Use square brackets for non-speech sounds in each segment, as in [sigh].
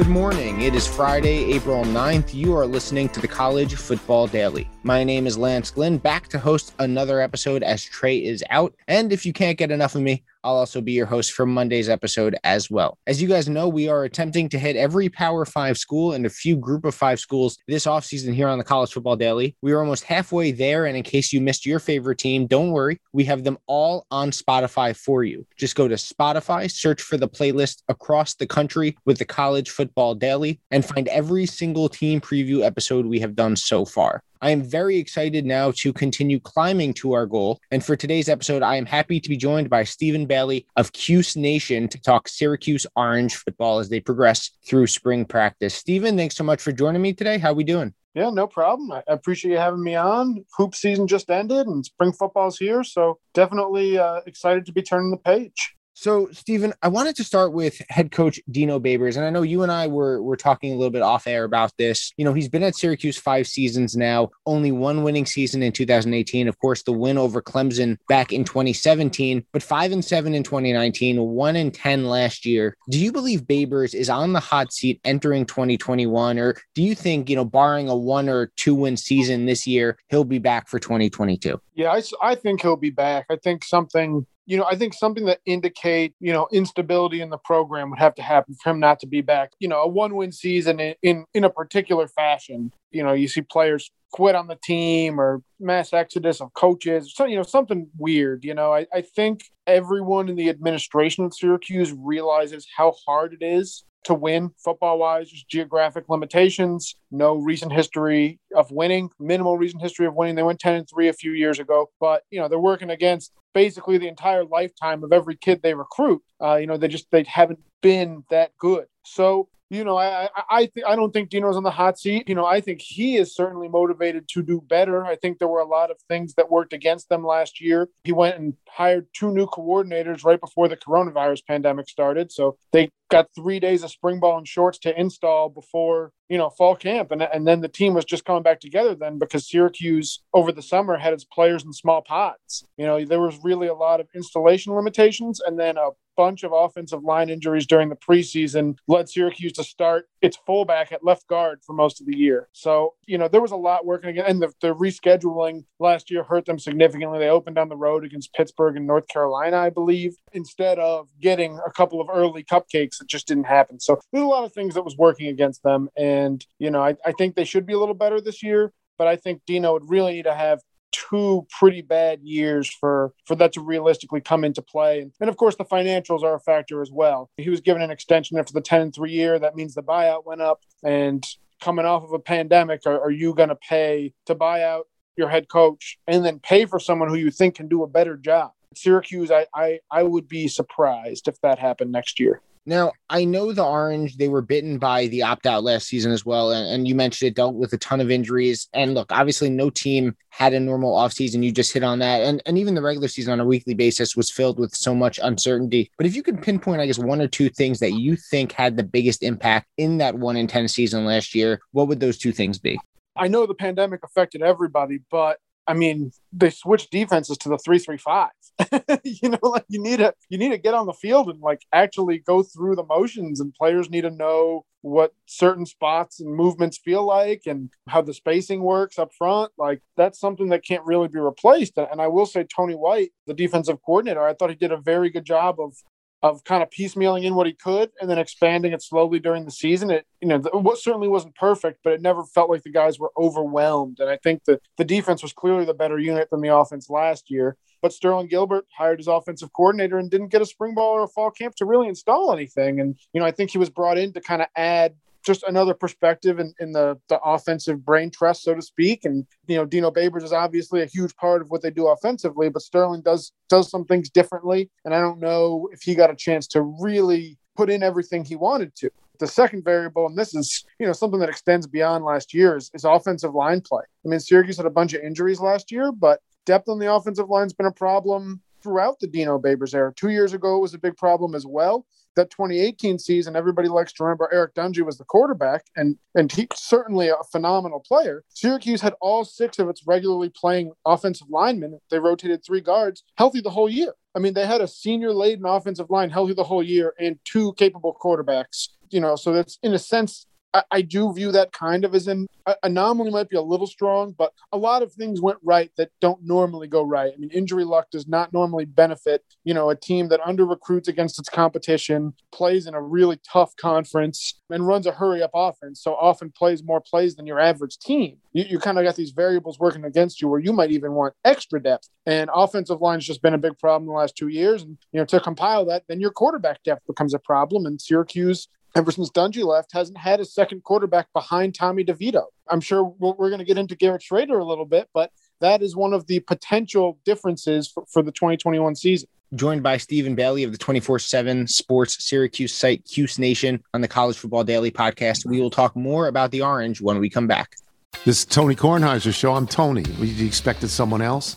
Good morning. It is Friday, April 9th. You are listening to the College Football Daily. My name is Lance Glinn, back to host another episode as Trey is out. And if you can't get enough of me, I'll also be your host for Monday's episode as well. As you guys know, we are attempting to hit every Power Five school and a few Group of Five schools this offseason here on the College Football Daily. We are almost halfway there. And in case you missed your favorite team, don't worry. We have them all on Spotify for you. Just go to Spotify, search for the playlist across the country with the College Football Daily, and find every single team preview episode we have done so far. I am very excited now to continue climbing to our goal. And for today's episode, I am happy to be joined by Stephen Bailey of Cuse Nation to talk Syracuse Orange football as they progress through spring practice. Stephen, thanks so much for joining me today. How are we doing? Yeah, no problem. I appreciate you having me on. Hoop season just ended and spring football's here. So definitely uh, excited to be turning the page. So, Stephen, I wanted to start with head coach Dino Babers, and I know you and I were were talking a little bit off air about this. You know, he's been at Syracuse five seasons now, only one winning season in 2018. Of course, the win over Clemson back in 2017, but five and seven in 2019, one and ten last year. Do you believe Babers is on the hot seat entering 2021, or do you think you know, barring a one or two win season this year, he'll be back for 2022? Yeah, I, I think he'll be back. I think something you know, I think something that indicate, you know, instability in the program would have to happen for him not to be back. You know, a one-win season in in, in a particular fashion. You know, you see players quit on the team or mass exodus of coaches. So, you know, something weird. You know, I, I think everyone in the administration of Syracuse realizes how hard it is to win football wise, just geographic limitations, no recent history of winning, minimal recent history of winning. They went 10 and 3 a few years ago, but you know, they're working against basically the entire lifetime of every kid they recruit. Uh, you know, they just they haven't been that good. So you know, I I th- I don't think Dino's on the hot seat. You know, I think he is certainly motivated to do better. I think there were a lot of things that worked against them last year. He went and hired two new coordinators right before the coronavirus pandemic started, so they got three days of spring ball and shorts to install before you know fall camp and, and then the team was just coming back together then because syracuse over the summer had its players in small pods you know there was really a lot of installation limitations and then a bunch of offensive line injuries during the preseason led syracuse to start its fullback at left guard for most of the year. So you know there was a lot working again and the, the rescheduling last year hurt them significantly. They opened on the road against pittsburgh and north carolina i believe instead of getting a couple of early cupcakes it just didn't happen. So there's a lot of things that was working against them and and, you know, I, I think they should be a little better this year, but I think Dino would really need to have two pretty bad years for for that to realistically come into play. And, of course the financials are a factor as well. He was given an extension after the 10 and 3 year. That means the buyout went up. And coming off of a pandemic are, are you going to pay to buy out your head coach and then pay for someone who you think can do a better job? Syracuse i i, I would be surprised if that happened next year now, I know the Orange, they were bitten by the opt out last season as well. And, and, you mentioned it dealt with a ton of injuries. And look, obviously, no team had a normal offseason. You just hit on that. And, and even the regular season on a weekly basis was filled with so much uncertainty. But if you could pinpoint, I guess, one or two things that you think had the biggest impact in that one in 10 season last year, what would those two things be? I know the pandemic affected everybody, but I mean, they switched defenses to the three three five. [laughs] you know, like you need to you need to get on the field and like actually go through the motions, and players need to know what certain spots and movements feel like and how the spacing works up front. Like that's something that can't really be replaced. And I will say, Tony White, the defensive coordinator, I thought he did a very good job of of kind of piecemealing in what he could and then expanding it slowly during the season. It, you know, what certainly wasn't perfect, but it never felt like the guys were overwhelmed. And I think that the defense was clearly the better unit than the offense last year. But Sterling Gilbert hired his offensive coordinator and didn't get a spring ball or a fall camp to really install anything. And, you know, I think he was brought in to kind of add just another perspective in, in the, the offensive brain trust, so to speak. And, you know, Dino Babers is obviously a huge part of what they do offensively, but Sterling does does some things differently. And I don't know if he got a chance to really put in everything he wanted to. The second variable, and this is, you know, something that extends beyond last year, is, is offensive line play. I mean, Syracuse had a bunch of injuries last year, but depth on the offensive line's been a problem throughout the Dino Babers era. Two years ago, was a big problem as well that 2018 season, everybody likes to remember Eric Dungey was the quarterback, and and he's certainly a phenomenal player. Syracuse had all six of its regularly playing offensive linemen. They rotated three guards healthy the whole year. I mean, they had a senior laden offensive line healthy the whole year and two capable quarterbacks you know, so that's in a sense I, I do view that kind of as an anomaly might be a little strong, but a lot of things went right that don't normally go right. I mean, injury luck does not normally benefit, you know, a team that under recruits against its competition, plays in a really tough conference, and runs a hurry up offense. So often plays more plays than your average team. You, you kind of got these variables working against you where you might even want extra depth. And offensive line's just been a big problem the last two years. And, you know, to compile that, then your quarterback depth becomes a problem. And Syracuse ever since Dungey left, hasn't had a second quarterback behind Tommy DeVito. I'm sure we're going to get into Garrett Shrader a little bit, but that is one of the potential differences for, for the 2021 season. Joined by Stephen Bailey of the 24 7 Sports Syracuse site, Cuse Nation, on the College Football Daily podcast. We will talk more about the Orange when we come back. This is Tony Kornheiser Show. I'm Tony. You expected someone else?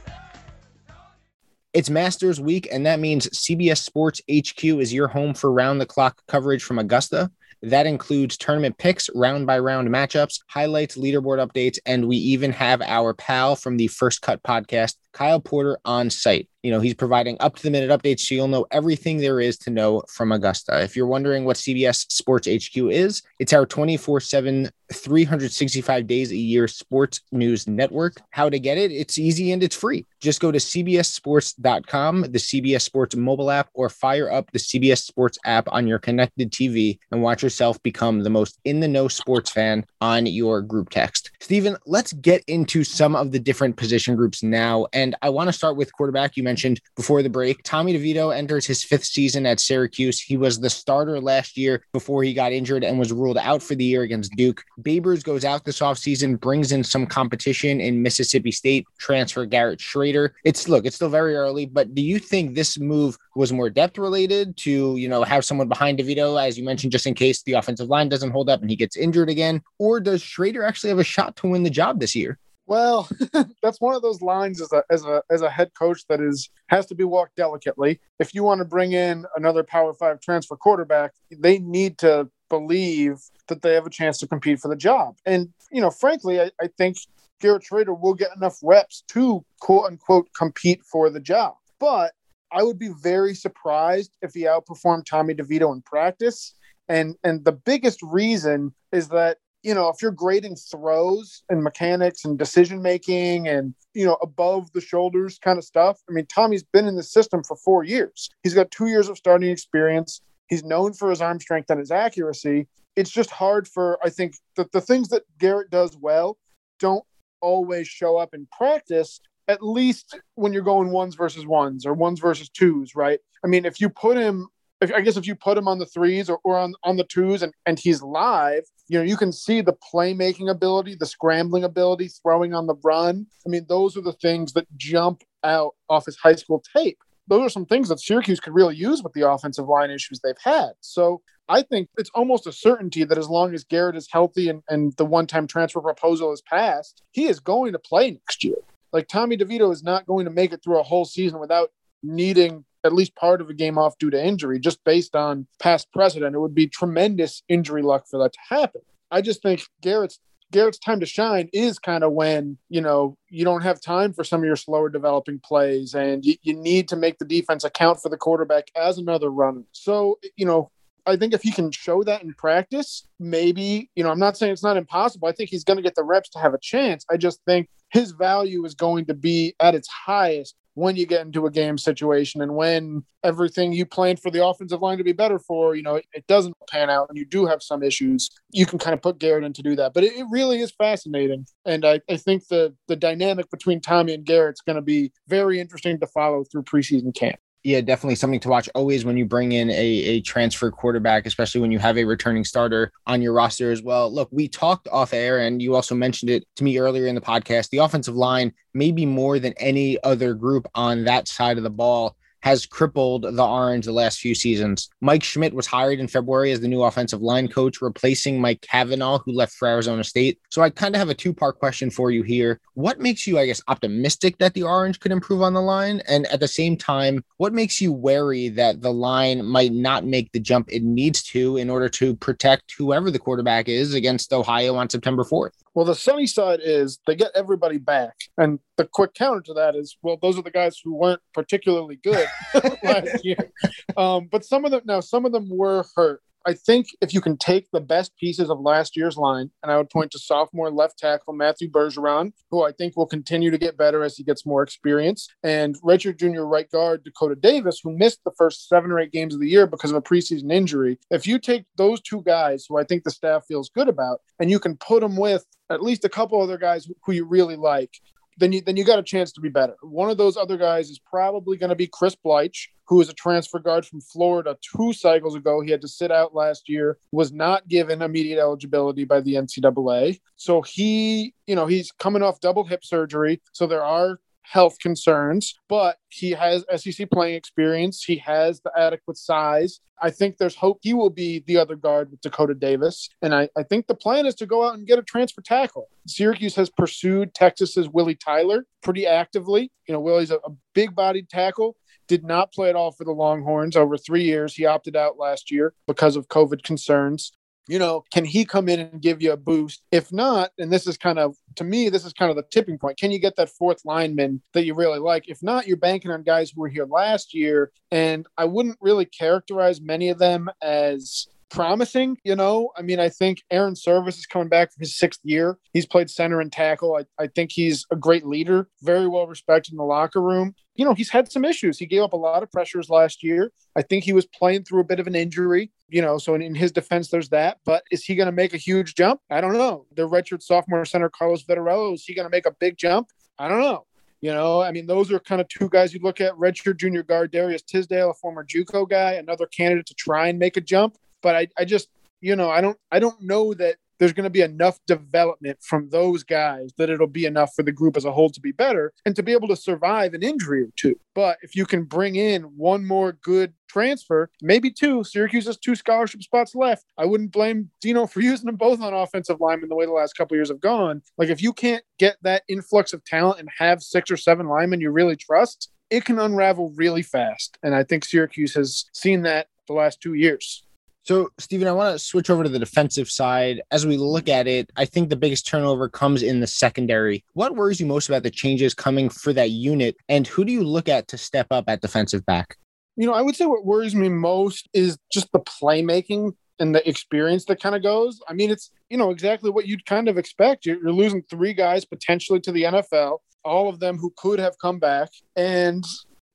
It's Masters Week, and that means CBS Sports HQ is your home for round the clock coverage from Augusta. That includes tournament picks, round by round matchups, highlights, leaderboard updates, and we even have our pal from the First Cut podcast, Kyle Porter, on site. You know, he's providing up to the minute updates so you'll know everything there is to know from Augusta. If you're wondering what CBS Sports HQ is, it's our 24 7, 365 days a year sports news network. How to get it? It's easy and it's free. Just go to cbssports.com, the CBS Sports mobile app, or fire up the CBS Sports app on your connected TV and watch yourself become the most in the know sports fan on your group text. Stephen, let's get into some of the different position groups now. And I want to start with quarterback. You mentioned before the break, Tommy DeVito enters his fifth season at Syracuse. He was the starter last year before he got injured and was ruled out for the year against Duke. Babers goes out this offseason, brings in some competition in Mississippi State, transfer Garrett Shrader. It's look, it's still very early, but do you think this move was more depth related to, you know, have someone behind DeVito, as you mentioned, just in case the offensive line doesn't hold up and he gets injured again? Or does Shrader actually have a shot to win the job this year? Well, [laughs] that's one of those lines as a as a as a head coach that is has to be walked delicately. If you want to bring in another Power Five transfer quarterback, they need to believe that they have a chance to compete for the job. And you know, frankly, I, I think Garrett Shrader will get enough reps to quote unquote compete for the job. But I would be very surprised if he outperformed Tommy DeVito in practice. And and the biggest reason is that you know, if you're grading throws and mechanics and decision making and, you know, above the shoulders kind of stuff, I mean, Tommy's been in the system for four years. He's got two years of starting experience. He's known for his arm strength and his accuracy. It's just hard for, I think, that the things that Garrett does well don't always show up in practice, at least when you're going ones versus ones or ones versus twos, right? I mean, if you put him if, I guess if you put him on the threes or, or on, on the twos and, and he's live, you know, you can see the playmaking ability, the scrambling ability, throwing on the run. I mean, those are the things that jump out off his high school tape. Those are some things that Syracuse could really use with the offensive line issues they've had. So I think it's almost a certainty that as long as Garrett is healthy and, and the one time transfer proposal is passed, he is going to play next year. Like Tommy DeVito is not going to make it through a whole season without needing at least part of a game off due to injury, just based on past precedent. It would be tremendous injury luck for that to happen. I just think Garrett's Garrett's time to shine is kind of when, you know, you don't have time for some of your slower developing plays and you, you need to make the defense account for the quarterback as another run. So, you know, I think if he can show that in practice, maybe, you know, I'm not saying it's not impossible. I think he's going to get the reps to have a chance. I just think his value is going to be at its highest when you get into a game situation and when everything you planned for the offensive line to be better for, you know, it, it doesn't pan out and you do have some issues, you can kind of put Garrett in to do that. But it, it really is fascinating. And I, I think the the dynamic between Tommy and Garrett's going to be very interesting to follow through preseason camp yeah, definitely something to watch always when you bring in a, a transfer quarterback, especially when you have a returning starter on your roster as well. Look, we talked off air, and you also mentioned it to me earlier in the podcast. The offensive line, maybe more than any other group on that side of the ball, has crippled the Orange the last few seasons. Mike Schmidt was hired in February as the new offensive line coach, replacing Mike Cavanaugh, who left for Arizona State. So I kind of have a two part question for you here. What makes you, I guess, optimistic that the Orange could improve on the line? And at the same time, what makes you wary that the line might not make the jump it needs to in order to protect whoever the quarterback is against Ohio on September 4th? Well, the sunny side is they get everybody back. And the quick counter to that is, well, those are the guys who weren't particularly good [laughs] last year. Um, but some of them, now, some of them were hurt. I think if you can take the best pieces of last year's line, and I would point to sophomore left tackle Matthew Bergeron, who I think will continue to get better as he gets more experience, and redshirt junior right guard Dakota Davis, who missed the first seven or eight games of the year because of a preseason injury. If you take those two guys, who I think the staff feels good about, and you can put them with at least a couple other guys who you really like, then you then you got a chance to be better. One of those other guys is probably going to be Chris Bleich, who is a transfer guard from Florida. Two cycles ago, he had to sit out last year. Was not given immediate eligibility by the NCAA, so he, you know, he's coming off double hip surgery. So there are health concerns, but he has SEC playing experience. He has the adequate size. I think there's hope he will be the other guard with Dakota Davis. And I, I think the plan is to go out and get a transfer tackle. Syracuse has pursued Texas's Willie Tyler pretty actively. You know, Willie's a, a big bodied tackle did not play at all for the Longhorns over three years. He opted out last year because of COVID concerns you know, can he come in and give you a boost? If not, and this is kind of, to me, this is kind of the tipping point. Can you get that fourth lineman that you really like? If not, you're banking on guys who were here last year. And I wouldn't really characterize many of them as promising. You know, I mean, I think Aaron Service is coming back for his sixth year. He's played center and tackle. I, I think he's a great leader, very well respected in the locker room. You know, he's had some issues. He gave up a lot of pressures last year. I think he was playing through a bit of an injury, you know, so in, in his defense, there's that. But is he going to make a huge jump? I don't know. The redshirt sophomore center, Carlos Vettorello, is he going to make a big jump? I don't know. You know, I mean, those are kind of two guys you look at. Redshirt junior guard Darius Tisdale, a former JUCO guy, another candidate to try and make a jump. But I, I just, you know, I don't, I don't know that there's going to be enough development from those guys that it'll be enough for the group as a whole to be better and to be able to survive an injury or two. But if you can bring in one more good transfer, maybe two, Syracuse has two scholarship spots left. I wouldn't blame Dino for [laughs] using them both on offensive linemen the way the last couple years have gone. Like if you can't get that influx of talent and have six or seven linemen you really trust, it can unravel really fast. And I think Syracuse has seen that the last two years. So, Stephen, I want to switch over to the defensive side. As we look at it, I think the biggest turnover comes in the secondary. What worries you most about the changes coming for that unit, and who do you look at to step up at defensive back? You know, I would say what worries me most is just the playmaking and the experience that kind of goes. I mean, it's, you know, exactly what you'd kind of expect. You're, you're losing three guys potentially to the NFL, all of them who could have come back. And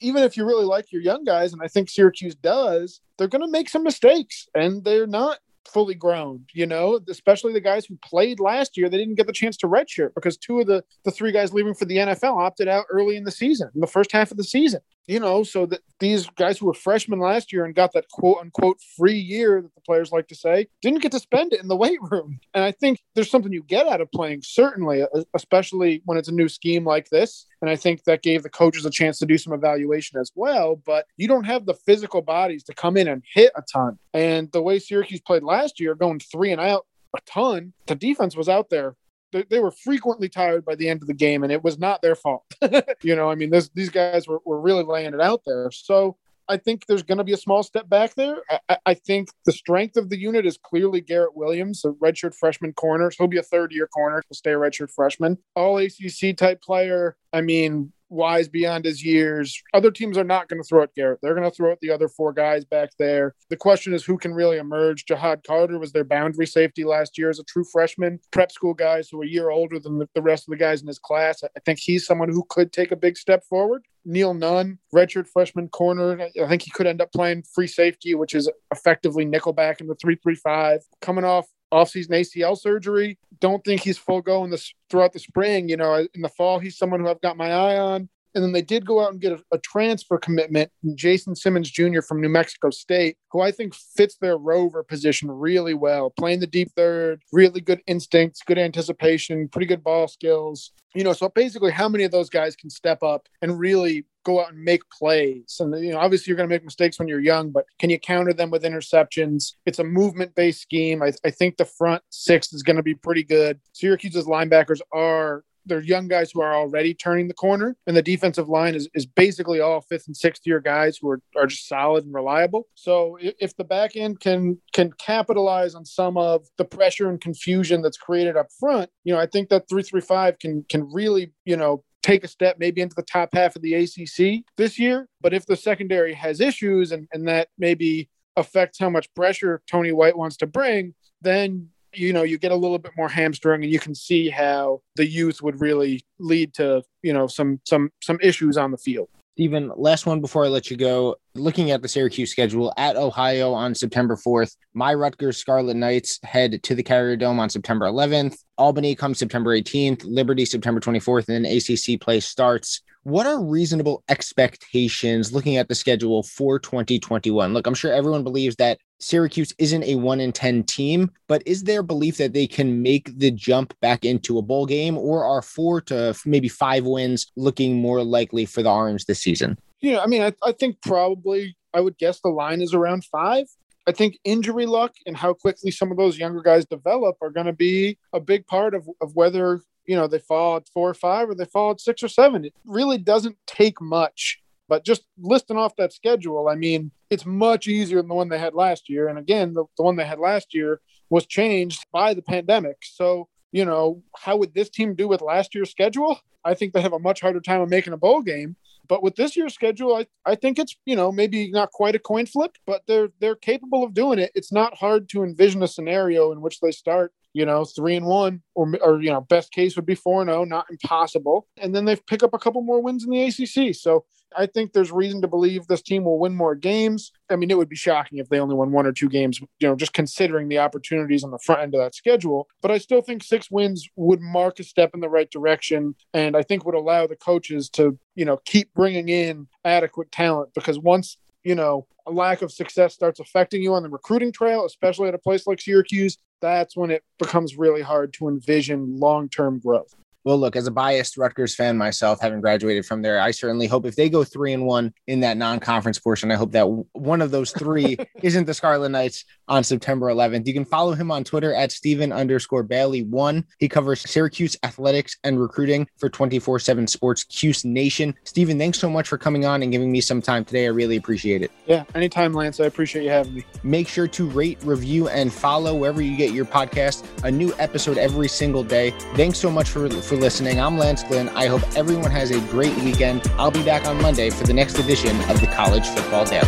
even if you really like your young guys, and I think Syracuse does, they're going to make some mistakes and they're not fully grown, you know, especially the guys who played last year. They didn't get the chance to redshirt because two of the, the three guys leaving for the NFL opted out early in the season, in the first half of the season you know, so that these guys who were freshmen last year and got that quote unquote free year that the players like to say didn't get to spend it in the [laughs] weight room. And I think there's something you get out of playing, certainly, especially when it's a new scheme like this. And I think that gave the coaches a chance to do some evaluation as well. But you don't have the physical bodies to come in and hit a ton. And the way Syracuse played last year, going three and out a ton, the defense was out there they, were frequently tired by the end of the game, and it was not their fault. [laughs] you know, I mean, this, these guys were, were really laying it out there. So I think there's going to be a small step back there. I, I, think the strength of the unit is clearly Garrett Williams, a redshirt freshman corner. So he'll be a third year corner. He'll stay a redshirt freshman. All ACC type player. I mean, wise beyond his years. Other teams are not going to throw at Garrett. They're going to throw at the other four guys back there. The question is who can really emerge. Ja'Had Carter was their boundary safety last year as a true freshman. Prep school guys who are a year older than the rest of the guys in his class. I think he's someone who could take a big step forward. Neil Nunn, redshirt freshman corner. I think he could end up playing free safety, which is effectively nickelback in the 335. Coming off offseason ACL surgery. Don't think he's full go in this throughout the spring. You know, in the fall, he's someone who I've got my eye on. And then they did go out and get a, a transfer commitment, Jason Simmons Jr. from New Mexico State, who I think fits their rover position really well, playing the deep third, really good instincts, good anticipation, pretty good ball skills. You know, so basically, how many of those guys can step up and really go out and make plays. And you know, obviously you're going to make mistakes when you're young, but can you counter them with interceptions? It's a movement-based scheme. I, I think the front six is going to be pretty good. Syracuse's linebackers are they're young guys who are already turning the corner, and the defensive line is, is basically all fifth and sixth year guys who are, are just solid and reliable. So if, the back end can can capitalize on some of the pressure and confusion that's created up front, you know, I think that three three five can can really you know take a step maybe into the top half of the ACC this year. But if the secondary has issues and, and that maybe affects how much pressure Tony White wants to bring, then you know you get a little bit more hamstrung and you can see how the youth would really lead to you know some some some issues on the field Stephen, last one before I let you go. Looking at the Syracuse schedule at Ohio on September 4th, my Rutgers Scarlet Knights head to the Carrier Dome on September 11th. Albany comes September 18th, Liberty September 24th, and then ACC play starts what are reasonable expectations looking at the schedule for 2021? Look, I'm sure everyone believes that Syracuse isn't a one in 10 team, but is there belief that they can make the jump back into a bowl game or are four to maybe five wins looking more likely for the Orange this season? Yeah, I mean, I, I think probably I would guess the line is around five. I think injury luck and how quickly some of those younger guys develop are going to be a big part of, of whether you know, they fall at four or five or they fall at six or seven. It really doesn't take much. But just listing off that schedule, I mean, it's much easier than the one they had last year. And again, the, the one they had last year was changed by the pandemic. So, you know, how would this team do with last year's schedule? I think they have a much harder time of making a bowl game. But with this year's schedule, I, I think it's you know maybe not quite a coin flip, but they're they're capable of doing it. It's not hard to envision a scenario in which they start you know three and one, or or you know best case would be four and zero, oh, not impossible. And then they pick up a couple more wins in the ACC. So I think there's reason to believe this team will win more games. I mean, it would be shocking if they only won one or two games, you know, just considering the opportunities on the front end of that schedule. But I still think six wins would mark a step in the right direction. And I think would allow the coaches to, you know, keep bringing in adequate talent because once, you know, a lack of success starts affecting you on the recruiting trail, especially at a place like Syracuse, that's when it becomes really hard to envision long term growth. Well, look, as a biased Rutgers fan myself, having graduated from there, I certainly hope if they go three and one in that non-conference portion, I hope that one of those three [laughs] isn't the Scarlet Knights on September 11th. You can follow him on Twitter at Stephen underscore Bailey one. He covers Syracuse athletics and recruiting for 24/7 Sports Cuse Nation. Stephen, thanks so much for coming on and giving me some time today. I really appreciate it. Yeah, anytime, Lance. I appreciate you having me. Make sure to rate, review, and follow wherever you get your podcast. A new episode every single day. Thanks so much for for listening. I'm Lance Glinn. I hope everyone has a great weekend. I'll be back on Monday for the next edition of the College Football Daily.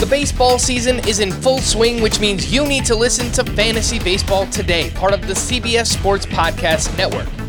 The baseball season is in full swing, which means you need to listen to Fantasy Baseball Today, part of the CBS Sports Podcast Network.